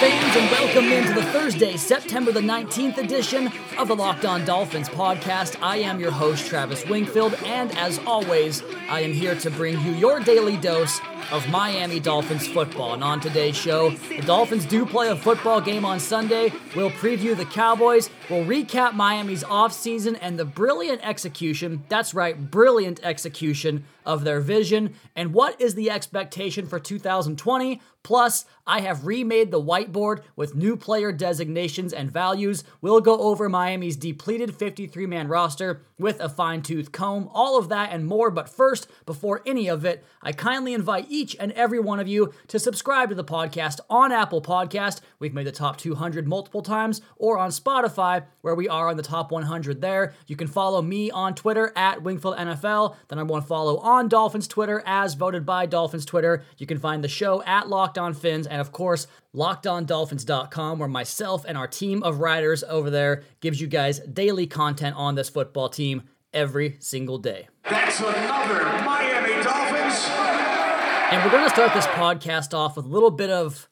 Dolphins, and welcome into the Thursday, September the 19th edition of the Locked On Dolphins podcast. I am your host, Travis Wingfield, and as always, I am here to bring you your daily dose of Miami Dolphins football. And on today's show, the Dolphins do play a football game on Sunday. We'll preview the Cowboys, we'll recap Miami's offseason and the brilliant execution that's right, brilliant execution of their vision, and what is the expectation for 2020. Plus, I have remade the whiteboard with new player designations and values. We'll go over Miami's depleted 53 man roster with a fine tooth comb, all of that and more. But first, before any of it, I kindly invite each and every one of you to subscribe to the podcast on Apple Podcast. We've made the top 200 multiple times, or on Spotify, where we are on the top 100 there. You can follow me on Twitter at Wingfield NFL. The number one follow on Dolphins Twitter as voted by Dolphins Twitter. You can find the show at Locked On Fins, and of course, lockedondolphins.com, where myself and our team of writers over there gives you guys daily content on this football team every single day. That's another Miami Dolphins. And we're going to start this podcast off with a little bit of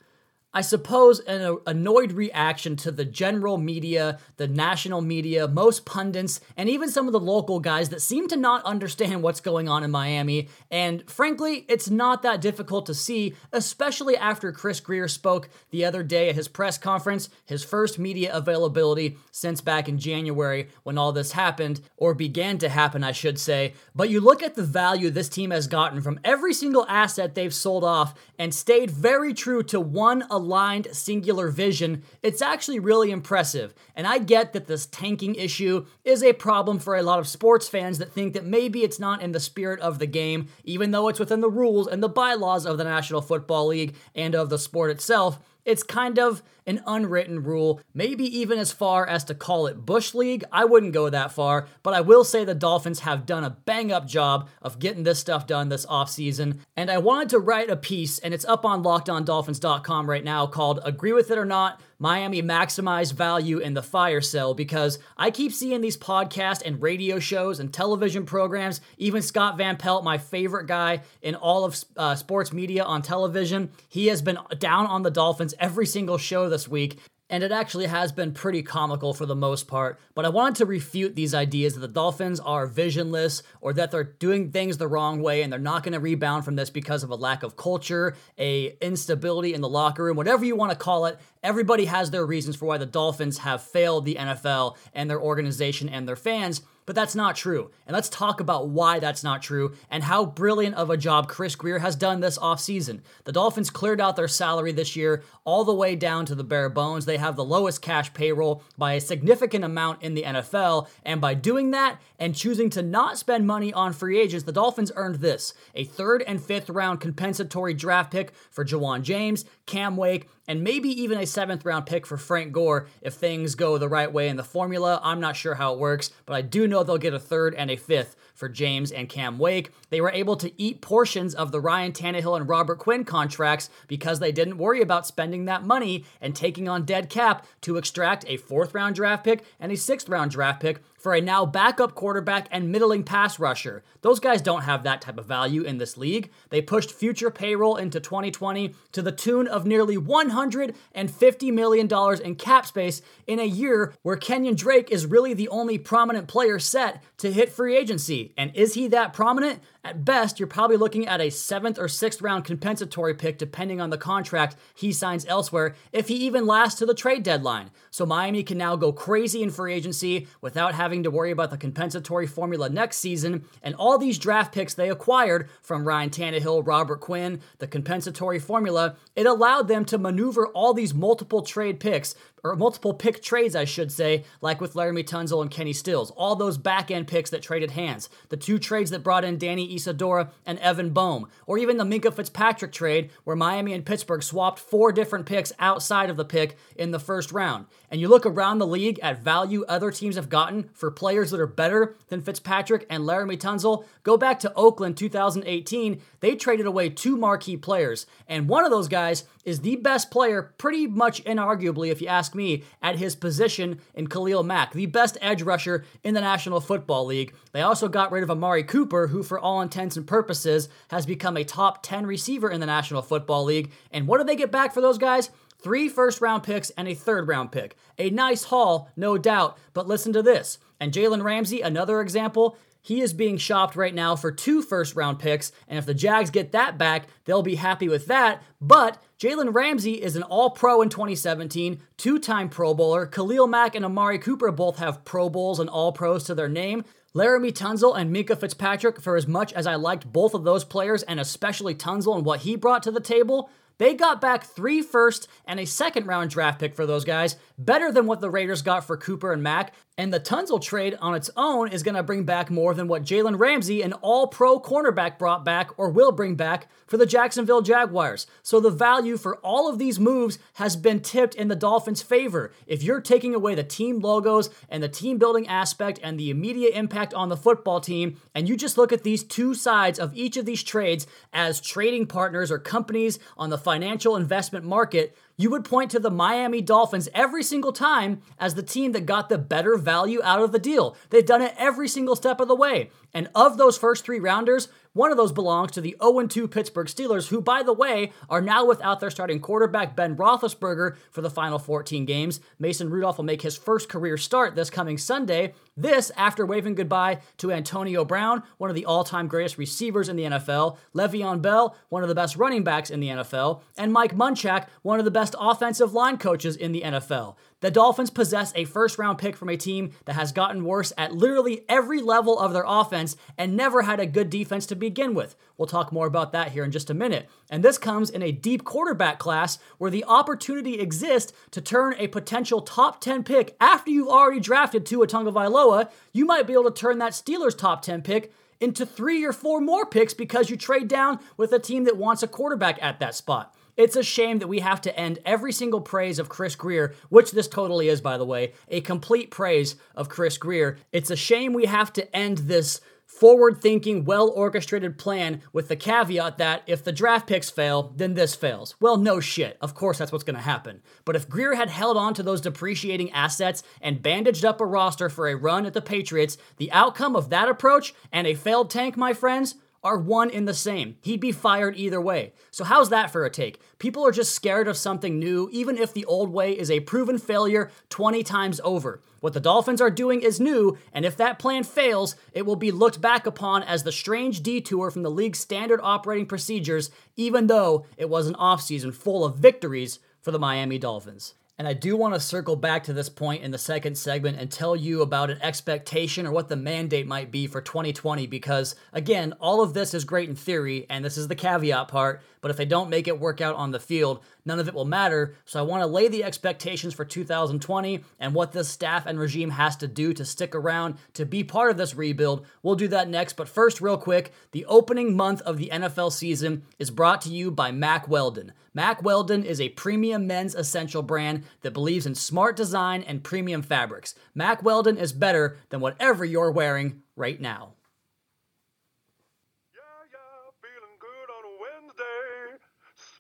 I suppose, an annoyed reaction to the general media, the national media, most pundits, and even some of the local guys that seem to not understand what's going on in Miami. And frankly, it's not that difficult to see, especially after Chris Grier spoke the other day at his press conference, his first media availability since back in January when all this happened, or began to happen, I should say. But you look at the value this team has gotten from every single asset they've sold off and stayed very true to one aligned singular vision, it's actually really impressive. And I get that this tanking issue is a problem for a lot of sports fans that think that maybe it's not in the spirit of the game, even though it's within the rules and the bylaws of the National Football League and of the sport itself. It's kind of an unwritten rule, maybe even as far as to call it Bush League. I wouldn't go that far, but I will say the Dolphins have done a bang up job of getting this stuff done this offseason. And I wanted to write a piece, and it's up on lockedondolphins.com right now called Agree with It or Not Miami maximized value in the fire cell because I keep seeing these podcasts and radio shows and television programs. Even Scott Van Pelt, my favorite guy in all of uh, sports media on television, he has been down on the Dolphins every single show this week and it actually has been pretty comical for the most part. But I wanted to refute these ideas that the Dolphins are visionless or that they're doing things the wrong way and they're not going to rebound from this because of a lack of culture, a instability in the locker room, whatever you want to call it. Everybody has their reasons for why the Dolphins have failed the NFL and their organization and their fans but that's not true. And let's talk about why that's not true and how brilliant of a job Chris Grier has done this offseason. The Dolphins cleared out their salary this year all the way down to the bare bones. They have the lowest cash payroll by a significant amount in the NFL, and by doing that and choosing to not spend money on free agents, the Dolphins earned this a third and fifth round compensatory draft pick for Ja'Wuan James, Cam Wake, and maybe even a seventh round pick for Frank Gore if things go the right way in the formula. I'm not sure how it works, but I do know they'll get a third and a fifth for James and Cam Wake. They were able to eat portions of the Ryan Tannehill and Robert Quinn contracts because they didn't worry about spending that money and taking on dead cap to extract a fourth round draft pick and a sixth round draft pick for a now backup quarterback and middling pass rusher. Those guys don't have that type of value in this league. They pushed future payroll into 2020 to the tune of nearly $150 million in cap space in a year where Kenyan Drake is really the only prominent player set to hit free agency. And is he that prominent? At best, you're probably looking at a seventh or sixth round compensatory pick, depending on the contract he signs elsewhere, if he even lasts to the trade deadline. So Miami can now go crazy in free agency without having to worry about the compensatory formula next season. And all these draft picks they acquired from Ryan Tannehill, Robert Quinn, the compensatory formula, it allowed them to maneuver all these multiple trade picks or multiple pick trades, I should say, like with Laremy Tunsil and Kenny Stills. All those back end picks that traded hands. The two trades that brought in Danny Isidora and Evan Boehm. Or even the Minkah Fitzpatrick trade where Miami and Pittsburgh swapped four different picks outside of the pick in the first round. And you look around the league at value other teams have gotten for players that are better than Fitzpatrick and Laremy Tunsil. Go back to Oakland 2018. They traded away two marquee players. And one of those guys is the best player, pretty much inarguably, if you ask me, at his position in Khalil Mack, the best edge rusher in the National Football League. They also got rid of Amari Cooper, who, for all intents and purposes, has become a top 10 receiver in the National Football League. And what do they get back for those guys? Three first round picks and a third round pick. A nice haul, no doubt, but listen to this. And Jalen Ramsey, another example, he is being shopped right now for two first round picks, and if the Jags get that back, they'll be happy with that. But Jalen Ramsey is an all pro in 2017, two time Pro Bowler. Khalil Mack and Amari Cooper both have Pro Bowls and all pros to their name. Laremy Tunsil and Minkah Fitzpatrick, for as much as I liked both of those players, and especially Tunsil and what he brought to the table, they got back three first and a second round draft pick for those guys, better than what the Raiders got for Cooper and Mack. And the Tunsil trade on its own is going to bring back more than what Jalen Ramsey, an all pro cornerback, brought back or will bring back for the Jacksonville Jaguars. So the value for all of these moves has been tipped in the Dolphins' favor. If you're taking away the team logos and the team building aspect and the immediate impact on the football team, and you just look at these two sides of each of these trades as trading partners or companies on the financial investment market, you would point to the Miami Dolphins every single time as the team that got the better value out of the deal. They've done it every single step of the way. And of those first three rounders, one of those belongs to the 0 2 Pittsburgh Steelers, who, by the way, are now without their starting quarterback, Ben Roethlisberger, for the final 14 games. Mason Rudolph will make his first career start this coming Sunday. This after waving goodbye to Antonio Brown, one of the all time greatest receivers in the NFL, Le'Veon Bell, one of the best running backs in the NFL, and Mike Munchak, one of the best offensive line coaches in the NFL. The Dolphins possess a first round pick from a team that has gotten worse at literally every level of their offense and never had a good defense to begin with. We'll talk more about that here in just a minute. And this comes in a deep quarterback class where the opportunity exists to turn a potential top 10 pick after you've already drafted Tua Tagovailoa. You might be able to turn that Steelers top 10 pick into three or four more picks because you trade down with a team that wants a quarterback at that spot. It's a shame that we have to end every single praise of Chris Grier, which this totally is, by the way, a complete praise of Chris Grier. It's a shame we have to end this forward thinking, well orchestrated plan with the caveat that if the draft picks fail, then this fails. Well, no shit. Of course, that's what's going to happen. But if Grier had held on to those depreciating assets and bandaged up a roster for a run at the Patriots, the outcome of that approach and a failed tank, my friends, are one in the same. He'd be fired either way. So, how's that for a take? People are just scared of something new, even if the old way is a proven failure 20 times over. What the Dolphins are doing is new, and if that plan fails, it will be looked back upon as the strange detour from the league's standard operating procedures, even though it was an offseason full of victories for the Miami Dolphins. And I do want to circle back to this point in the second segment and tell you about an expectation or what the mandate might be for 2020 because, again, all of this is great in theory, and this is the caveat part, but if they don't make it work out on the field, none of it will matter. So I want to lay the expectations for 2020 and what this staff and regime has to do to stick around to be part of this rebuild. We'll do that next, but first, real quick, the opening month of the NFL season is brought to you by Mack Weldon. Mack Weldon is a premium men's essential brand that believes in smart design and premium fabrics. Mack Weldon is better than whatever you're wearing right now.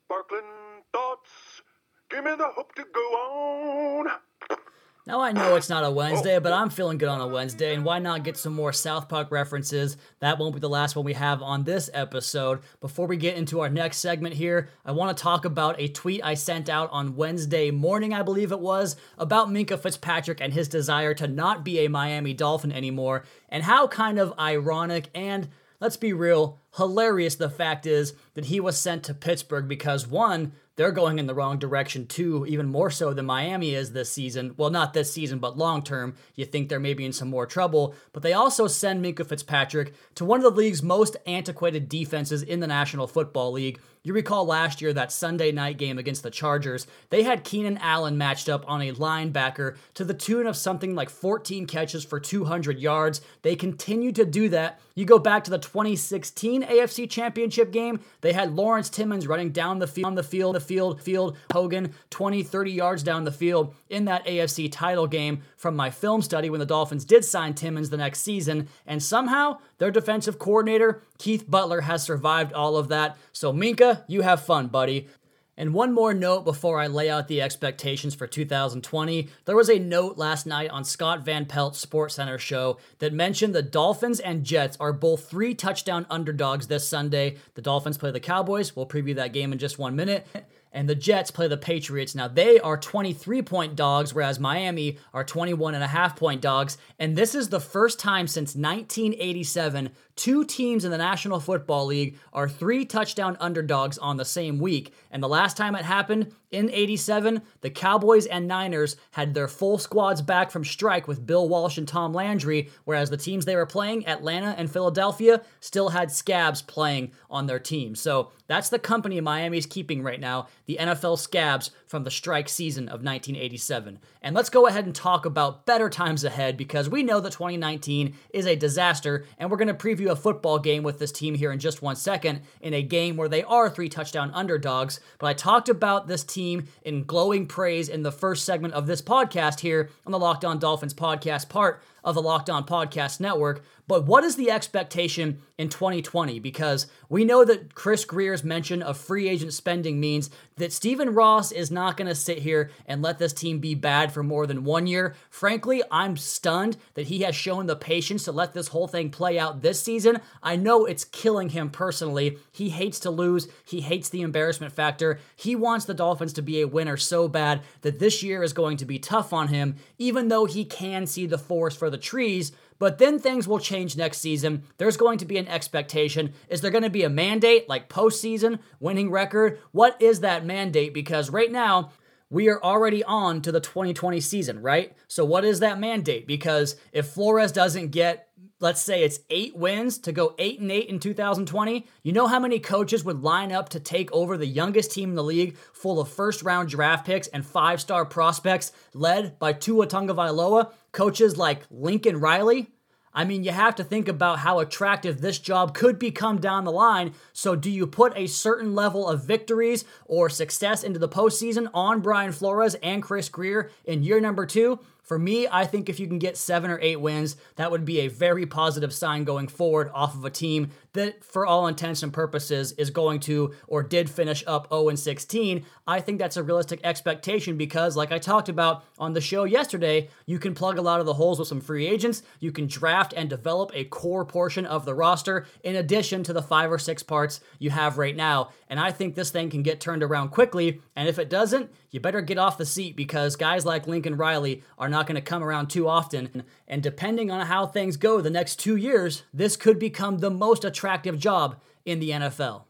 Sparkling thoughts. Give me the hope to go on. Now I know it's not a Wednesday, oh. but I'm feeling good on a Wednesday, and why not get some more South Park references? That won't be the last one we have on this episode. Before we get into our next segment here, I want to talk about a tweet I sent out on Wednesday morning, I believe it was, about Minkah Fitzpatrick and his desire to not be a Miami Dolphin anymore, and how kind of ironic and let's be real, hilarious the fact is that he was sent to Pittsburgh because one, they're going in the wrong direction too, even more so than Miami is this season. Well, not this season, but long term. You think they're maybe in some more trouble. But they also send Minkah Fitzpatrick to one of the league's most antiquated defenses in the National Football League. You recall last year that Sunday night game against the Chargers, they had Keenan Allen matched up on a linebacker to the tune of something like 14 catches for 200 yards. They continue to do that. You go back to the 2016 AFC Championship game, they had Lawrence Timmons running down the field, on the field, the field, field, Hogan 20, 30 yards down the field in that AFC title game from my film study when the Dolphins did sign Timmons the next season, and somehow their defensive coordinator, Keith Butler, has survived all of that. So, Minkah, you have fun, buddy. And one more note before I lay out the expectations for 2020. There was a note last night on Scott Van Pelt's SportsCenter show that mentioned the Dolphins and Jets are both three touchdown underdogs this Sunday. The Dolphins play the Cowboys. We'll preview that game in just one minute and the Jets play the Patriots. Now, they are 23 point dogs, whereas Miami are 21 and a half point dogs. And this is the first time since 1987 two teams in the National Football League are three touchdown underdogs on the same week. And the last time it happened in 87, the Cowboys and Niners had their full squads back from strike with Bill Walsh and Tom Landry, whereas the teams they were playing, Atlanta and Philadelphia, still had scabs playing on their team. So that's the company Miami's keeping right now, the NFL scabs from the strike season of 1987. And let's go ahead and talk about better times ahead because we know that 2019 is a disaster, and we're going to preview a football game with this team here in just one second in a game where they are three touchdown underdogs. But I talked about this team in glowing praise in the first segment of this podcast here on the Locked On Dolphins podcast part of the Locked On Podcast Network. But what is the expectation in 2020? Because we know that Chris Grier's mention of free agent spending means that Stephen Ross is not going to sit here and let this team be bad for more than one year. Frankly, I'm stunned that he has shown the patience to let this whole thing play out this season. I know it's killing him personally. He hates to lose, he hates the embarrassment factor. He wants the Dolphins to be a winner so bad that this year is going to be tough on him, even though he can see the forest for the trees. But then things will change next season. There's going to be an expectation. Is there going to be a mandate like postseason, winning record? What is that mandate? Because right now, we are already on to the 2020 season, right? So, what is that mandate? Because if Flores doesn't get, let's say it's eight wins to go eight and eight in 2020, you know how many coaches would line up to take over the youngest team in the league, full of first round draft picks and five star prospects, led by Tua Tagovailoa? Coaches like Lincoln Riley, I mean, you have to think about how attractive this job could become down the line. So, do you put a certain level of victories or success into the postseason on Brian Flores and Chris Grier in year number two? For me, I think if you can get seven or eight wins, that would be a very positive sign going forward off of a team that, for all intents and purposes, is going to or did finish up 0 and 16. I think that's a realistic expectation because, like I talked about on the show yesterday, you can plug a lot of the holes with some free agents. You can draft and develop a core portion of the roster in addition to the five or six parts you have right now. And I think this thing can get turned around quickly. And if it doesn't, you better get off the seat because guys like Lincoln Riley are not going to come around too often. And depending on how things go the next two years, this could become the most attractive job in the NFL.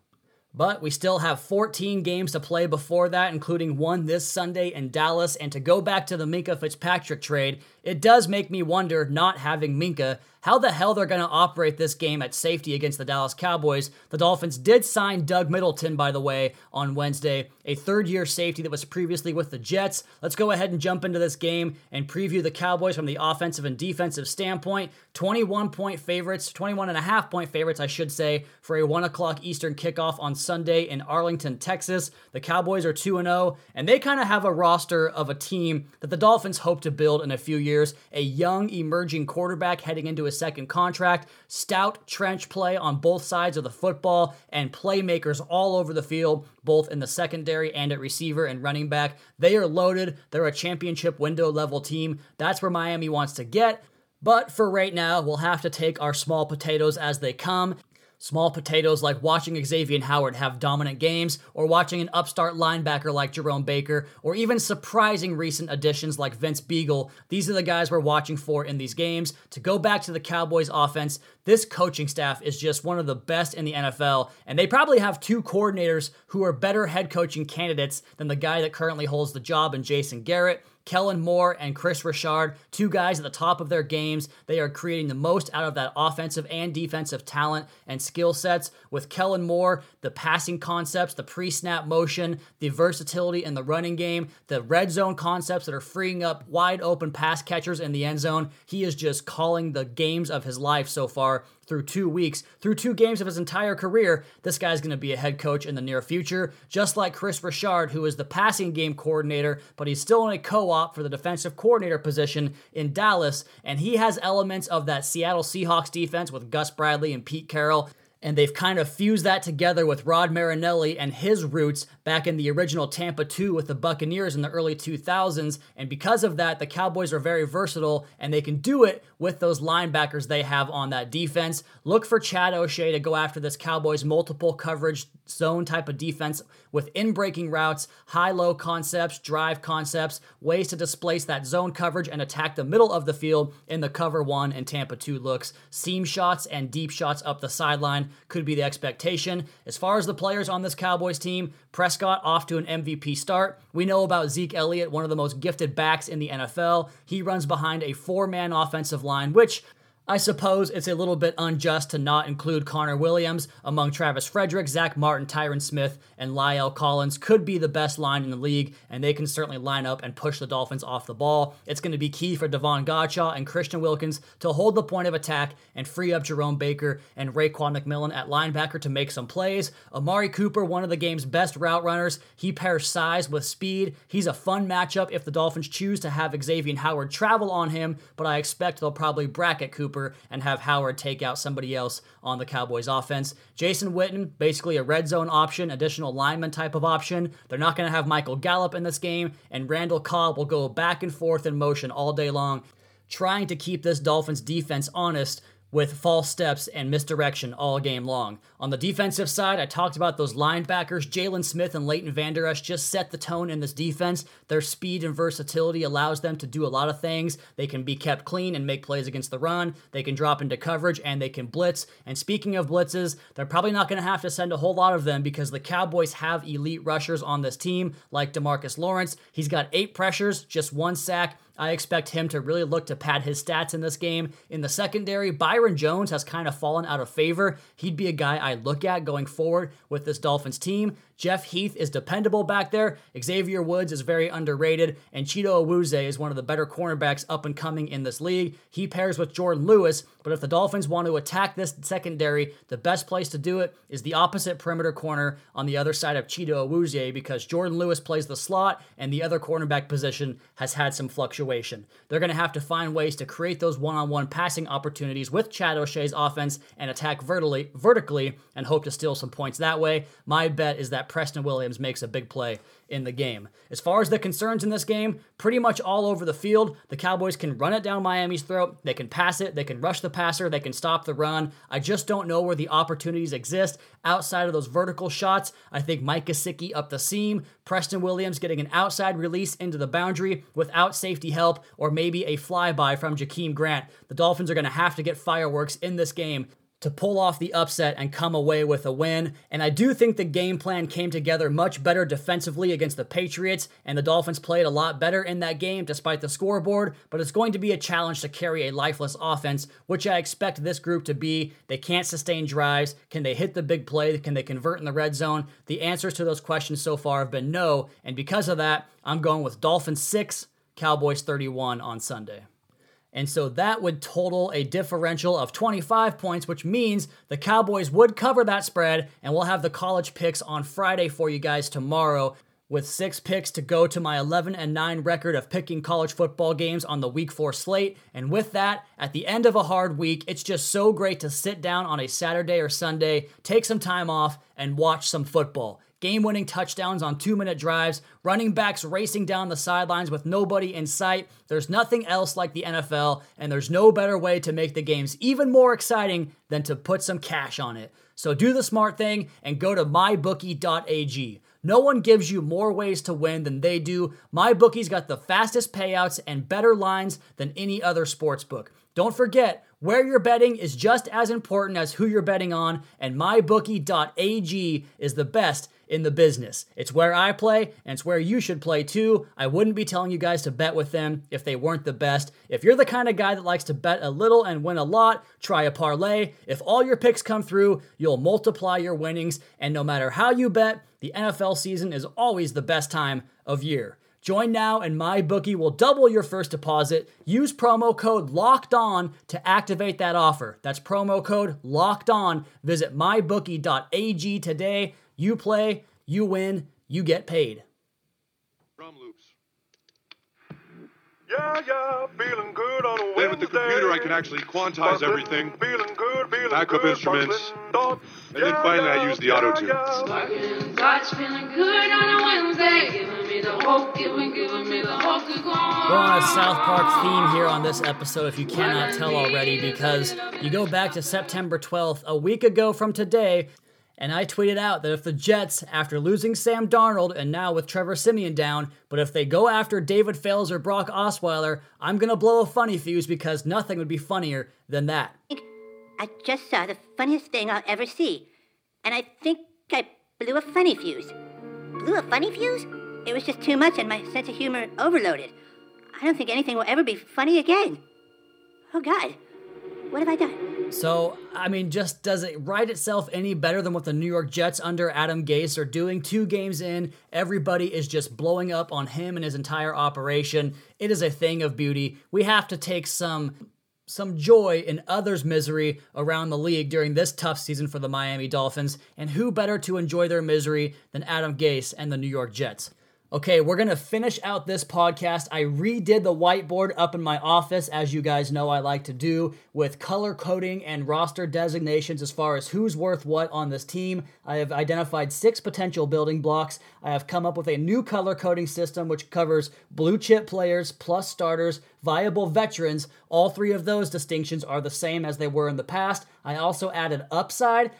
But we still have 14 games to play before that, including one this Sunday in Dallas. And to go back to the Minkah Fitzpatrick trade, it does make me wonder, not having Minkah, how the hell they're going to operate this game at safety against the Dallas Cowboys. The Dolphins did sign Doug Middleton, by the way, on Wednesday, a third year safety that was previously with the Jets. Let's go ahead and jump into this game and preview the Cowboys from the offensive and defensive standpoint. 21 point favorites, 21 and a half point favorites, I should say, for a 1 o'clock Eastern kickoff on Sunday in Arlington, Texas. The Cowboys are 2 0, and they kind of have a roster of a team that the Dolphins hope to build in a few years. A young, emerging quarterback heading into a second contract, stout trench play on both sides of the football, and playmakers all over the field, both in the secondary and at receiver and running back. They are loaded. They're a championship window level team. That's where Miami wants to get. But for right now, we'll have to take our small potatoes as they come Small potatoes like watching Xavier Howard have dominant games, or watching an upstart linebacker like Jerome Baker, or even surprising recent additions like Vince Biegel, These are the guys we're watching for in these games. To go back to the Cowboys offense, this coaching staff is just one of the best in the NFL, and they probably have two coordinators who are better head coaching candidates than the guy that currently holds the job in Jason Garrett. Kellen Moore and Kris Richard, two guys at the top of their games. They are creating the most out of that offensive and defensive talent and skill sets. With Kellen Moore, the passing concepts, the pre snap motion, the versatility in the running game, the red zone concepts that are freeing up wide open pass catchers in the end zone. He is just calling the games of his life so far through two weeks, through two games of his entire career, this guy's going to be a head coach in the near future, just like Kris Richard, who is the passing game coordinator, but he's still in a co op for the defensive coordinator position in Dallas, and he has elements of that Seattle Seahawks defense with Gus Bradley and Pete Carroll and they've kind of fused that together with Rod Marinelli and his roots back in the original Tampa 2 with the Buccaneers in the early 2000s. And because of that, the Cowboys are very versatile and they can do it with those linebackers they have on that defense. Look for Chad O'Shea to go after this Cowboys multiple coverage zone type of defense with in breaking routes, high low concepts, drive concepts, ways to displace that zone coverage and attack the middle of the field in the cover one and Tampa 2 looks. Seam shots and deep shots up the sideline could be the expectation. As far as the players on this Cowboys team, Prescott off to an MVP start. We know about Zeke Elliott, one of the most gifted backs in the NFL. He runs behind a four man offensive line, which I suppose it's a little bit unjust to not include Connor Williams among Travis Frederick, Zach Martin, Tyron Smith, and La'el Collins could be the best line in the league, and they can certainly line up and push the Dolphins off the ball. It's going to be key for Davon Godchaux and Christian Wilkins to hold the point of attack and free up Jerome Baker and Raekwon McMillan at linebacker to make some plays. Amari Cooper, one of the game's best route runners, he pairs size with speed. He's a fun matchup if the Dolphins choose to have Xavier Howard travel on him, but I expect they'll probably bracket Cooper Cooper and have Howard take out somebody else on the Cowboys offense. Jason Witten, basically a red zone option, additional lineman type of option. They're not going to have Michael Gallup in this game, and Randall Cobb will go back and forth in motion all day long, trying to keep this Dolphins defense honest with false steps and misdirection all game long. On the defensive side, I talked about those linebackers. Jaylon Smith and Leighton Vander Esch just set the tone in this defense. Their speed and versatility allows them to do a lot of things. They can be kept clean and make plays against the run. They can drop into coverage and they can blitz. And speaking of blitzes, they're probably not going to have to send a whole lot of them because the Cowboys have elite rushers on this team, like Demarcus Lawrence. He's got eight pressures, just one sack I expect him to really look to pad his stats in this game. In the secondary, Byron Jones has kind of fallen out of favor. He'd be a guy I look at going forward with this Dolphins team. Jeff Heath is dependable back there. Xavier Woods is very underrated. And Chido Awuzie is one of the better cornerbacks up and coming in this league. He pairs with Jourdan Lewis. But if the Dolphins want to attack this secondary, the best place to do it is the opposite perimeter corner on the other side of Chido Awuzie because Jourdan Lewis plays the slot and the other cornerback position has had some fluctuation. They're going to have to find ways to create those one on one passing opportunities with Chad O'Shea's offense and attack vertically, vertically and hope to steal some points that way. My bet is that Preston Williams makes a big play in the game. As far as the concerns in this game, pretty much all over the field. The Cowboys can run it down Miami's throat, they can pass it, they can rush the passer, they can stop the run. I just don't know where the opportunities exist outside of those vertical shots. I think Mike Gesicki up the seam, Preston Williams getting an outside release into the boundary without safety help, or maybe a flyby from Jakeem Grant. The Dolphins are going to have to get fireworks in this game to pull off the upset and come away with a win. And I do think the game plan came together much better defensively against the Patriots, and the Dolphins played a lot better in that game despite the scoreboard. But it's going to be a challenge to carry a lifeless offense, which I expect this group to be. They can't sustain drives. Can they hit the big play? Can they convert in the red zone? The answers to those questions so far have been no. And because of that, I'm going with Dolphins 6, Cowboys 31 on Sunday. And so that would total a differential of 25 points, which means the Cowboys would cover that spread. And we'll have the college picks on Friday for you guys tomorrow. With six picks to go to my 11 and 9 record of picking college football games on the week four slate. And with that, at the end of a hard week, it's just so great to sit down on a Saturday or Sunday, take some time off, and watch some football game winning touchdowns on two minute drives, running backs racing down the sidelines with nobody in sight. There's nothing else like the NFL, and there's no better way to make the games even more exciting than to put some cash on it. So do the smart thing and go to mybookie.ag. No one gives you more ways to win than they do. MyBookie's got the fastest payouts and better lines than any other sports book. Don't forget, Where you're betting is just as important as who you're betting on, and mybookie.ag is the best in the business. It's where I play, and it's where you should play too. I wouldn't be telling you guys to bet with them if they weren't the best. If you're the kind of guy that likes to bet a little and win a lot, try a parlay. If all your picks come through, you'll multiply your winnings, and no matter how you bet, the NFL season is always the best time of year. Join now and MyBookie will double your first deposit. Use promo code LOCKED ON to activate that offer. That's promo code LOCKED ON. Visit mybookie.ag today. You play, you win, you get paid. Drum loops. Yeah, yeah, feeling good on a Wednesday. Then with the computer, I can actually quantize Sparkling, everything. Feeling good, feeling Backup good, instruments. sparkling thoughts. And then Yeah, finally, I use the yeah, auto-tune. yeah. God's feeling good on a Wednesday, giving me the hope, giving, giving me the hope to go on. We're on a South Park theme here on this episode, if you cannot tell already, because you go back to September 12th, a week ago from today, and I tweeted out that if the Jets, after losing Sam Darnold and now with Trevor Siemian down, but if they go after David Fales or Brock Osweiler, I'm gonna blow a funny fuse because nothing would be funnier than that. I just saw the funniest thing I'll ever see. And I think I blew a funny fuse. Blew a funny fuse? It was just too much and my sense of humor overloaded. I don't think anything will ever be funny again. Oh God, what have I done? So, I mean, just does it write itself any better than what the New York Jets under Adam Gase are doing? Two games in, everybody is just blowing up on him and his entire operation. It is a thing of beauty. We have to take some some joy in others' misery around the league during this tough season for the Miami Dolphins, and who better to enjoy their misery than Adam Gase and the New York Jets? Okay, we're gonna finish out this podcast. I redid the whiteboard up in my office, as you guys know I like to do, with color coding and roster designations as far as who's worth what on this team. I have identified six potential building blocks. I have come up with a new color coding system which covers blue chip players, plus starters, viable veterans. All three of those distinctions are the same as they were in the past. I also added upside.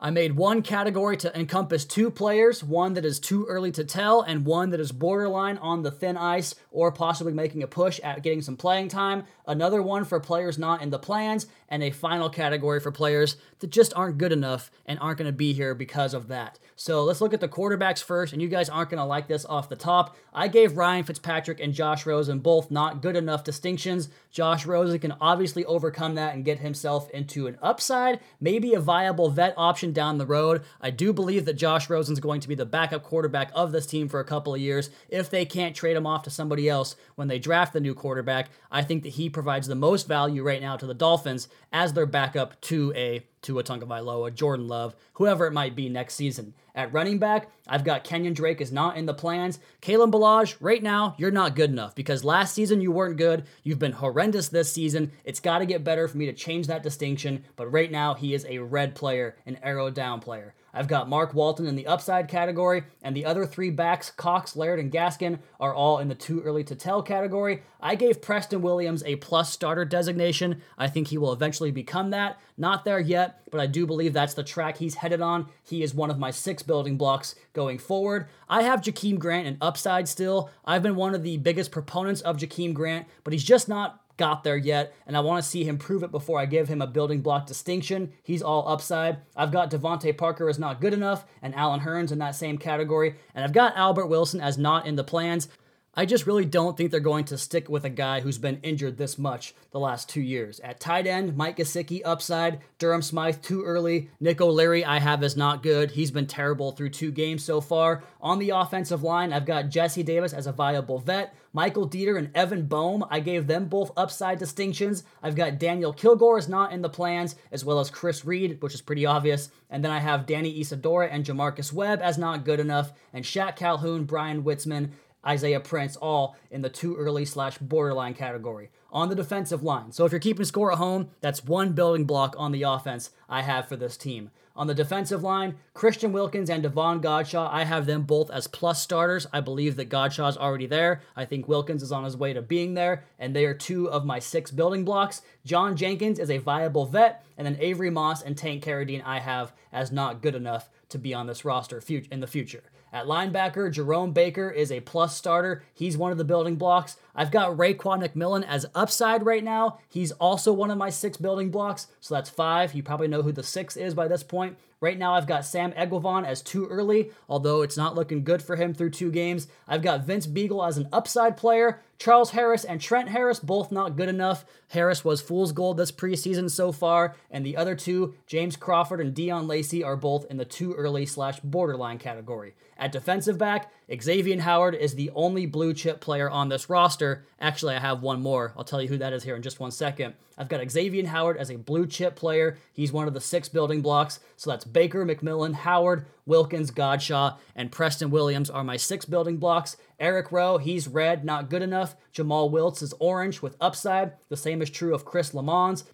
I made one category to encompass two players, one that is too early to tell, and one that is borderline on the thin ice or possibly making a push at getting some playing time. Another one for players not in the plans, and a final category for players that just aren't good enough and aren't going to be here because of that. So let's look at the quarterbacks first, and you guys aren't going to like this off the top. I gave Ryan Fitzpatrick and Josh Rosen both not good enough distinctions. Josh Rosen can obviously overcome that and get himself into an upside, maybe a viable vet option down the road. I do believe that Josh Rosen's going to be the backup quarterback of this team for a couple of years if they can't trade him off to somebody else when they draft the new quarterback. I think that he provides the most value right now to the Dolphins as their backup to a Tua Tagovailoa, Jordan Love, whoever it might be next season. At running back, I've got Kenyan Drake is not in the plans. Kalen Ballage, right now, you're not good enough because last season you weren't good. You've been horrendous this season. It's got to get better for me to change that distinction, but right now he is a red player, an arrow down player. I've got Mark Walton in the upside category, and the other three backs, Cox, Laird, and Gaskin, are all in the too early to tell category. I gave Preston Williams a plus starter designation. I think he will eventually become that. Not there yet, but I do believe that's the track he's headed on. He is one of my six building blocks going forward. I have Jakeem Grant in upside still. I've been one of the biggest proponents of Jakeem Grant, but he's just not got there yet, and I want to see him prove it before I give him a building block distinction. He's all upside. I've got DeVante Parker as not good enough, and Allen Hurns in that same category, and I've got Albert Wilson as not in the plans. I just really don't think they're going to stick with a guy who's been injured this much the last two years. At tight end, Mike Gesicki upside, Durham Smythe too early, Nick O'Leary I have as not good. He's been terrible through two games so far. On the offensive line, I've got Jesse Davis as a viable vet. Michael Deiter and Evan Boehm, I gave them both upside distinctions. I've got Daniel Kilgore is not in the plans, as well as Chris Reed, which is pretty obvious. And then I have Danny Isidora and J'Marcus Webb as not good enough, and Shaq Calhoun, Bryan Witzmann, Isaiah Prince, all in the too early slash borderline category. On the defensive line, so if you're keeping score at home, that's one building block on the offense I have for this team. On the defensive line, Christian Wilkins and Davon Godchaux, I have them both as plus starters. I believe that Godchaux's already there. I think Wilkins is on his way to being there, and they are two of my six building blocks. John Jenkins is a viable vet. And then Avery Moss and Tank Carradine I have as not good enough to be on this roster in the future. At linebacker, Jerome Baker is a plus starter. He's one of the building blocks. I've got Raekwon McMillan as upside right now. He's also one of my six building blocks, so that's five. You probably know who the six is by this point. Right now, I've got Sam Eguavoen as too early, although it's not looking good for him through two games. I've got Vince Biegel as an upside player. Charles Harris and Trent Harris, both not good enough. Harris was fool's gold this preseason so far, and the other two, James Crawford and Deon Lacey, are both in the too early slash borderline category. At defensive back, Xavier Howard is the only blue chip player on this roster. Actually, I have one more. I'll tell you who that is here in just one second. I've got Xavier Howard as a blue chip player. He's one of the six building blocks. So that's Baker, McMillan, Howard, Wilkins, Godchaux, and Preston Williams are my six building blocks. Eric Rowe, he's red, not good enough. Jomal Wiltz is orange with upside. The same is true of Chris Lammons.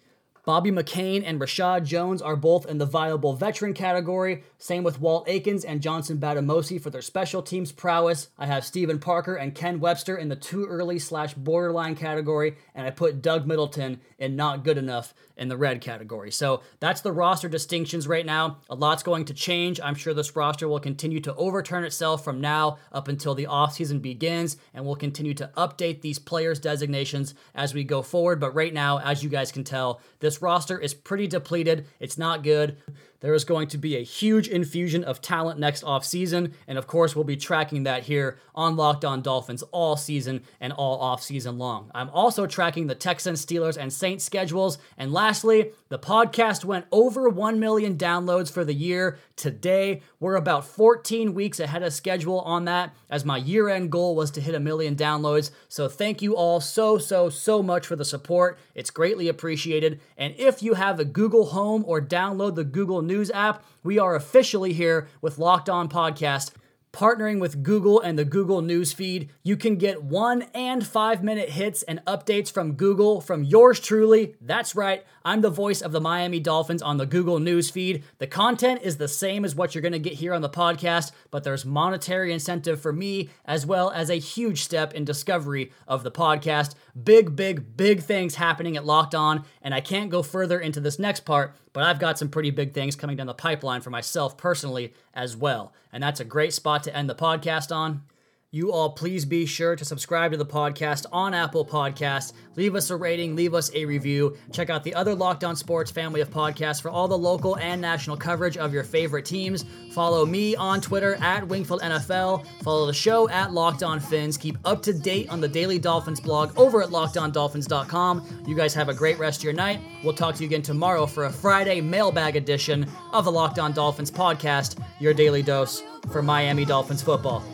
Bobby McCain and Reshad Jones are both in the viable veteran category. Same with Walt Aikens and Johnson Bademosi for their special teams prowess. I have Steven Parker and Ken Webster in the too early slash borderline category, and I put Doug Middleton in not good enough in the red category. So that's the roster distinctions right now. A lot's going to change. I'm sure this roster will continue to overturn itself from now up until the offseason begins, and we'll continue to update these players' designations as we go forward. But right now, as you guys can tell, this roster is pretty depleted. It's not good. There is going to be a huge infusion of talent next offseason, and of course, we'll be tracking that here on Locked On Dolphins all season and all offseason long. I'm also tracking the Texans, Steelers, and Saints schedules. And lastly, the podcast went over 1 million downloads for the year. Today, we're about 14 weeks ahead of schedule on that, as my year end goal was to hit a million downloads. So, thank you all so, so, so much for the support. It's greatly appreciated. And if you have a Google Home or download the Google News app, we are officially here with Locked On Podcast Partnering with Google and the Google News feed, you can get one and five minute hits and updates from Google from yours truly. That's right, I'm the voice of the Miami Dolphins on the Google News feed. The content is the same as what you're going to get here on the podcast, but there's monetary incentive for me as well as a huge step in discovery of the podcast. Big, big, big things happening at Locked On, and I can't go further into this next part but I've got some pretty big things coming down the pipeline for myself personally as well. And that's a great spot to end the podcast on. You all please be sure to subscribe to the podcast on Apple Podcasts. Leave us a rating, leave us a review. Check out the other Locked On Sports family of podcasts for all the local and national coverage of your favorite teams. Follow me on Twitter at Wingfield NFL. Follow the show at Locked On Fins. Keep up to date on the Daily Dolphins blog over at lockedondolphins.com. You guys have a great rest of your night. We'll talk to you again tomorrow for a Friday mailbag edition of the Locked On Dolphins podcast, your daily dose for Miami Dolphins football.